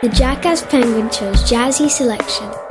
The Jackass Penguin Show's jazzy selection.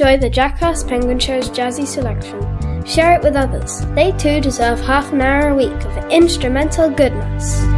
Enjoy the Jackass Penguin Show's jazzy selection, share it with others. They too deserve half an hour a week of instrumental goodness.